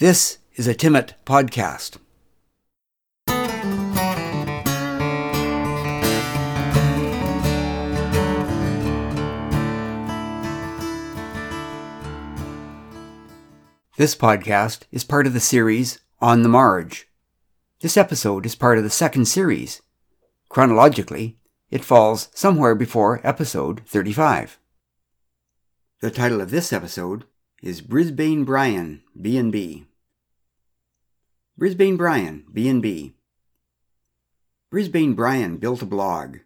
This is a Timmit podcast. This podcast is part of the series On the Marge. This episode is part of the second series. Chronologically, it falls somewhere before episode 35. The title of this episode is Brisbane Brian, B&B. Brisbane Brian, B&B. Brisbane Brian built a blog.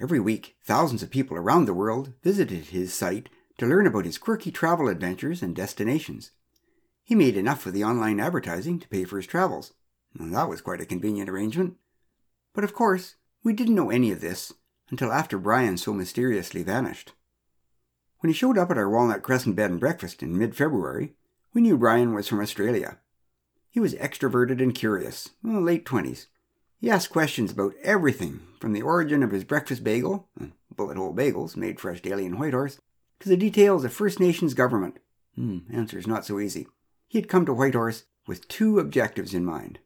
Every week, thousands of people around the world visited his site to learn about his quirky travel adventures and destinations. He made enough for the online advertising to pay for his travels. And that was quite a convenient arrangement. But of course, we didn't know any of this until after Brian so mysteriously vanished. When he showed up at our Walnut Crescent bed and breakfast in mid February, we knew Brian was from Australia. He was extroverted and curious, late 20s. He asked questions about everything from the origin of his breakfast bagel, bullet hole bagels made fresh daily in Whitehorse, to the details of First Nations government. Hmm, answer's not so easy. He had come to Whitehorse with two objectives in mind.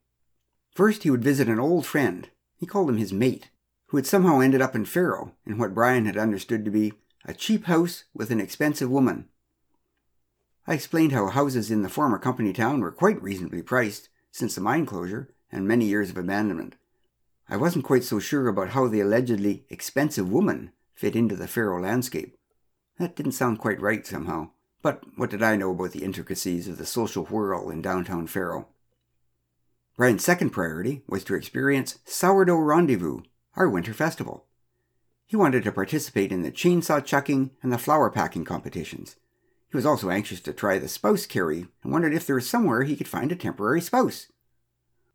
First, he would visit an old friend, he called him his mate, who had somehow ended up in Faro in what Brian had understood to be a cheap house with an expensive woman. I explained how houses in the former company town were quite reasonably priced since the mine closure and many years of abandonment. I wasn't quite so sure about how the allegedly expensive woman fit into the Faro landscape. That didn't sound quite right somehow. But what did I know about the intricacies of the social whirl in downtown Faro? Brian's second priority was to experience Sourdough Rendezvous, our winter festival. He wanted to participate in the chainsaw chucking and the flour packing competitions. He was also anxious to try the spouse carry and wondered if there was somewhere he could find a temporary spouse.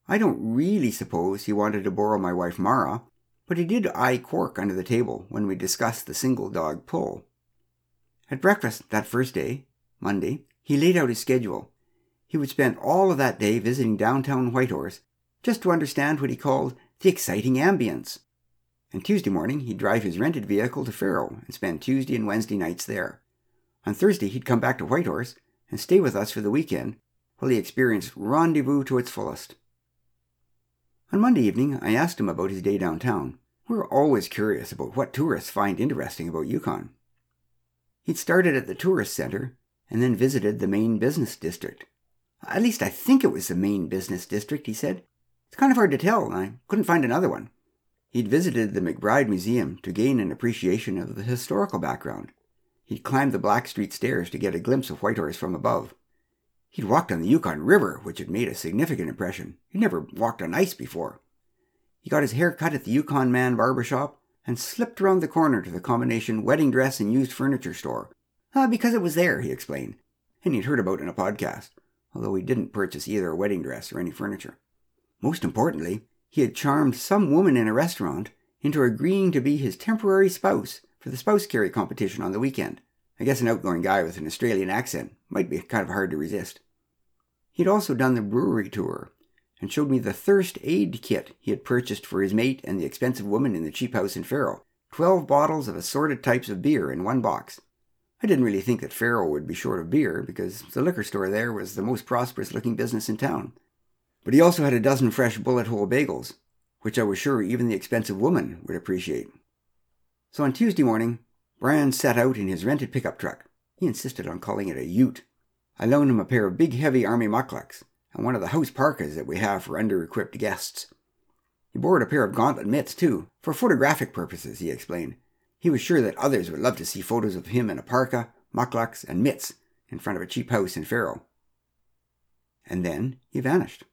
I don't really suppose he wanted to borrow my wife Mara, but he did eye Quark under the table when we discussed the single dog pull. At breakfast that first day, Monday, he laid out his schedule. He would spend all of that day visiting downtown Whitehorse just to understand what he called the exciting ambience and Tuesday morning he'd drive his rented vehicle to Faro and spend Tuesday and Wednesday nights there. On Thursday he'd come back to Whitehorse and stay with us for the weekend while he experienced rendezvous to its fullest. On Monday evening I asked him about his day downtown. We're always curious about what tourists find interesting about Yukon. He'd started at the tourist center and then visited the main business district. At least I think it was the main business district, he said. It's kind of hard to tell, and I couldn't find another one. He'd visited the McBride Museum to gain an appreciation of the historical background. He'd climbed the Blackstreet stairs to get a glimpse of Whitehorse from above. He'd walked on the Yukon River, which had made a significant impression. He'd never walked on ice before. He got his hair cut at the Yukon Man barber shop and slipped around the corner to the combination wedding dress and used furniture store. Ah, because it was there, he explained, and he'd heard about it in a podcast, although he didn't purchase either a wedding dress or any furniture. Most importantly, he had charmed some woman in a restaurant into agreeing to be his temporary spouse for the spouse carry competition on the weekend. I guess an outgoing guy with an Australian accent might be kind of hard to resist. He'd also done the brewery tour and showed me the thirst aid kit he had purchased for his mate and the expensive woman in the cheap house in Faro. Twelve bottles of assorted types of beer in one box. I didn't really think that Faro would be short of beer because the liquor store there was the most prosperous looking business in town. But he also had a dozen fresh bullet hole bagels, which I was sure even the expensive woman would appreciate. So on Tuesday morning, Brian set out in his rented pickup truck. He insisted on calling it a ute. I loaned him a pair of big heavy army mukluks and one of the house parkas that we have for under-equipped guests. He borrowed a pair of gauntlet mitts, too, for photographic purposes, he explained. He was sure that others would love to see photos of him in a parka, mukluks, and mitts in front of a cheap house in Faro. And then he vanished.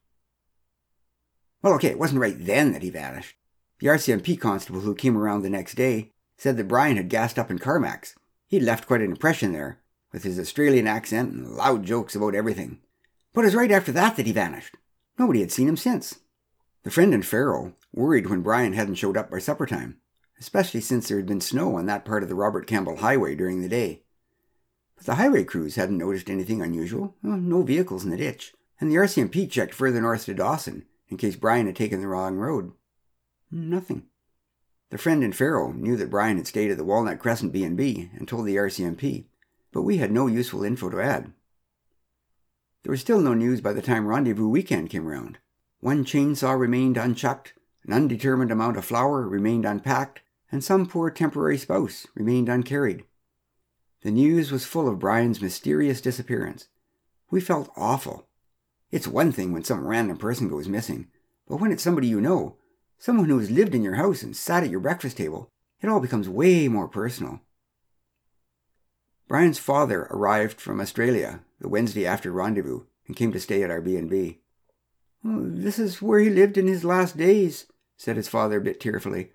Well, okay, it wasn't right then that he vanished. The RCMP constable who came around the next day said that Brian had gassed up in Carmacks. He'd left quite an impression there, with his Australian accent and loud jokes about everything. But it was right after that that he vanished. Nobody had seen him since. The friend and Faro worried when Brian hadn't showed up by supper time, especially since there had been snow on that part of the Robert Campbell Highway during the day. But the highway crews hadn't noticed anything unusual, no vehicles in the ditch, and the RCMP checked further north to Dawson in case Brian had taken the wrong road. Nothing. The friend in Faro knew that Brian had stayed at the Walnut Crescent B&B and told the RCMP, but we had no useful info to add. there was still no news by the time rendezvous weekend came round. One chainsaw remained unchucked, an undetermined amount of flour remained unpacked, and some poor temporary spouse remained uncarried. The news was full of Brian's mysterious disappearance. We felt awful. It's one thing when some random person goes missing, but when it's somebody you know, someone who has lived in your house and sat at your breakfast table, it all becomes way more personal. Brian's father arrived from Australia the Wednesday after rendezvous and came to stay at our B&B. Oh, this is where he lived in his last days, said his father a bit tearfully.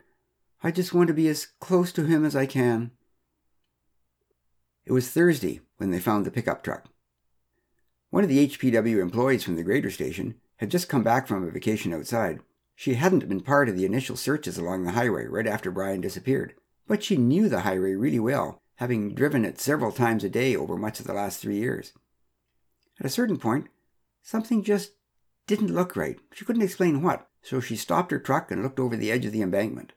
I just want to be as close to him as I can. It was Thursday when they found the pickup truck. One of the HPW employees from the grader station had just come back from a vacation outside. She hadn't been part of the initial searches along the highway right after Brian disappeared, but she knew the highway really well, having driven it several times a day over much of the last three years. At a certain point, something just didn't look right. She couldn't explain what, so she stopped her truck and looked over the edge of the embankment.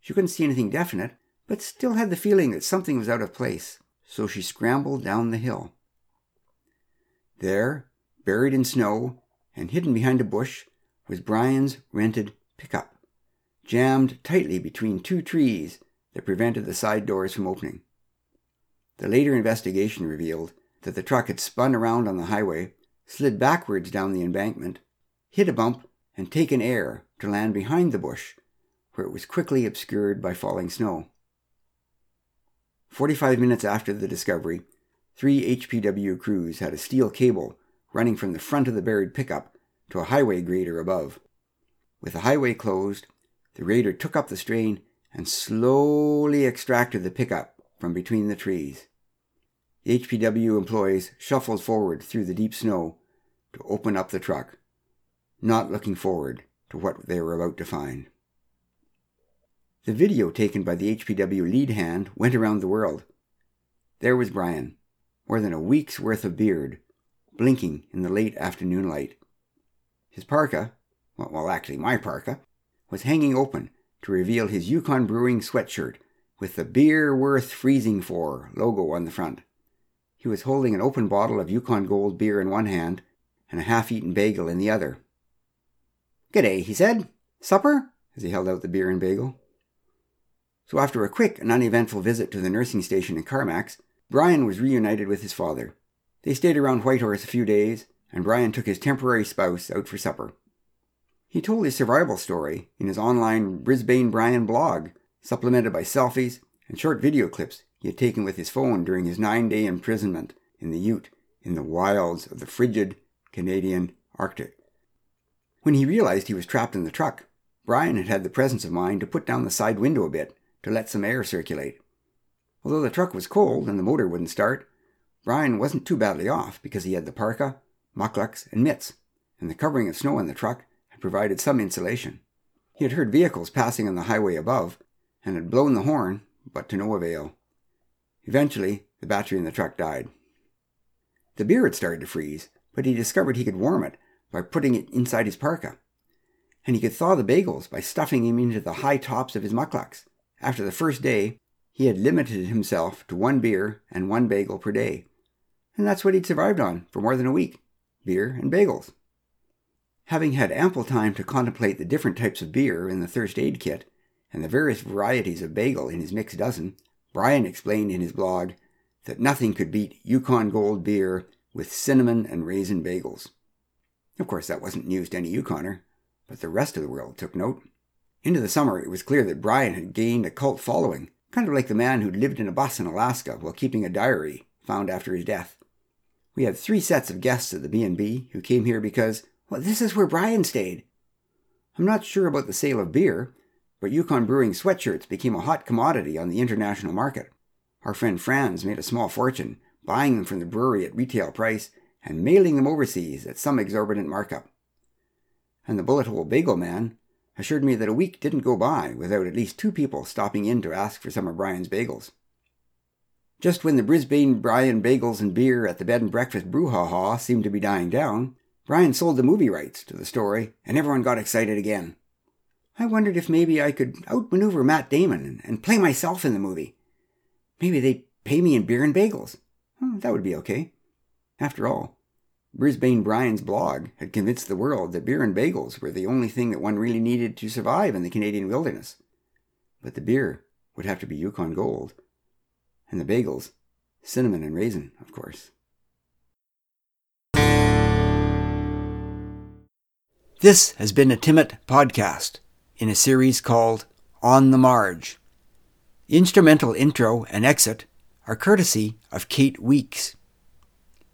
She couldn't see anything definite, but still had the feeling that something was out of place, so she scrambled down the hill. There, buried in snow and hidden behind a bush, was Brian's rented pickup, jammed tightly between two trees that prevented the side doors from opening. The later investigation revealed that the truck had spun around on the highway slid backwards down the embankment, hit a bump, and taken air to land behind the bush, where it was quickly obscured by falling snow. Forty five minutes after the discovery, three HPW crews had a steel cable running from the front of the buried pickup to a highway grader above. With the highway closed, the grader took up the strain and slowly extracted the pickup from between the trees. The HPW employees shuffled forward through the deep snow to open up the truck, not looking forward to what they were about to find. The video taken by the HPW lead hand went around the world. There was Brian, more than a week's worth of beard, blinking in the late afternoon light. His parka, well, actually my parka, was hanging open to reveal his Yukon Brewing sweatshirt with the Beer Worth Freezing For logo on the front. He was holding an open bottle of Yukon Gold beer in one hand and a half eaten bagel in the other. G'day, he said. Supper? as he held out the beer and bagel. So, after a quick and uneventful visit to the nursing station in Carmacks, Brian was reunited with his father. They stayed around Whitehorse a few days, and Brian took his temporary spouse out for supper. He told his survival story in his online Brisbane Brian blog, supplemented by selfies and short video clips he had taken with his phone during his nine day imprisonment in the Ute in the wilds of the frigid Canadian Arctic. When he realized he was trapped in the truck, Brian had had the presence of mind to put down the side window a bit to let some air circulate. Although the truck was cold and the motor wouldn't start, Brian wasn't too badly off because he had the parka, mukluks, and mitts, and the covering of snow on the truck had provided some insulation. He had heard vehicles passing on the highway above and had blown the horn, but to no avail. Eventually, the battery in the truck died. The beer had started to freeze, but he discovered he could warm it by putting it inside his parka. And he could thaw the bagels by stuffing them into the high tops of his mukluks. After the first day, he had limited himself to one beer and one bagel per day. And that's what he'd survived on for more than a week beer and bagels. Having had ample time to contemplate the different types of beer in the first aid kit and the various varieties of bagel in his mixed dozen, Brian explained in his blog that nothing could beat Yukon Gold beer with cinnamon and raisin bagels. Of course, that wasn't news to any Yukoner, but the rest of the world took note. Into the summer, it was clear that Brian had gained a cult following, kind of like the man who'd lived in a bus in Alaska while keeping a diary found after his death. We had three sets of guests at the B&B who came here because, well, this is where Brian stayed. I'm not sure about the sale of beer, but Yukon Brewing sweatshirts became a hot commodity on the international market. Our friend Franz made a small fortune buying them from the brewery at retail price and mailing them overseas at some exorbitant markup. And the bullet hole bagel man assured me that a week didn't go by without at least two people stopping in to ask for some of Brian's bagels. Just when the Brisbane Brian bagels and beer at the bed and breakfast brouhaha seemed to be dying down, Brian sold the movie rights to the story, and everyone got excited again. I wondered if maybe I could outmaneuver Matt Damon and, play myself in the movie. Maybe they'd pay me in beer and bagels. Hmm, that would be okay. After all, Brisbane Brian's blog had convinced the world that beer and bagels were the only thing that one really needed to survive in the Canadian wilderness. But the beer would have to be Yukon Gold, and the bagels, cinnamon and raisin, of course. This has been a Timmit podcast in a series called On the Marge. The instrumental intro and exit are courtesy of Kate Weeks.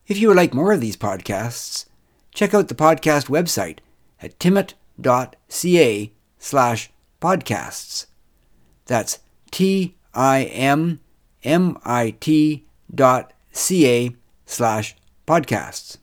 If you would like more of these podcasts, check out the podcast website at timmit.ca slash podcasts. That's T I M M I T dot C A slash podcasts.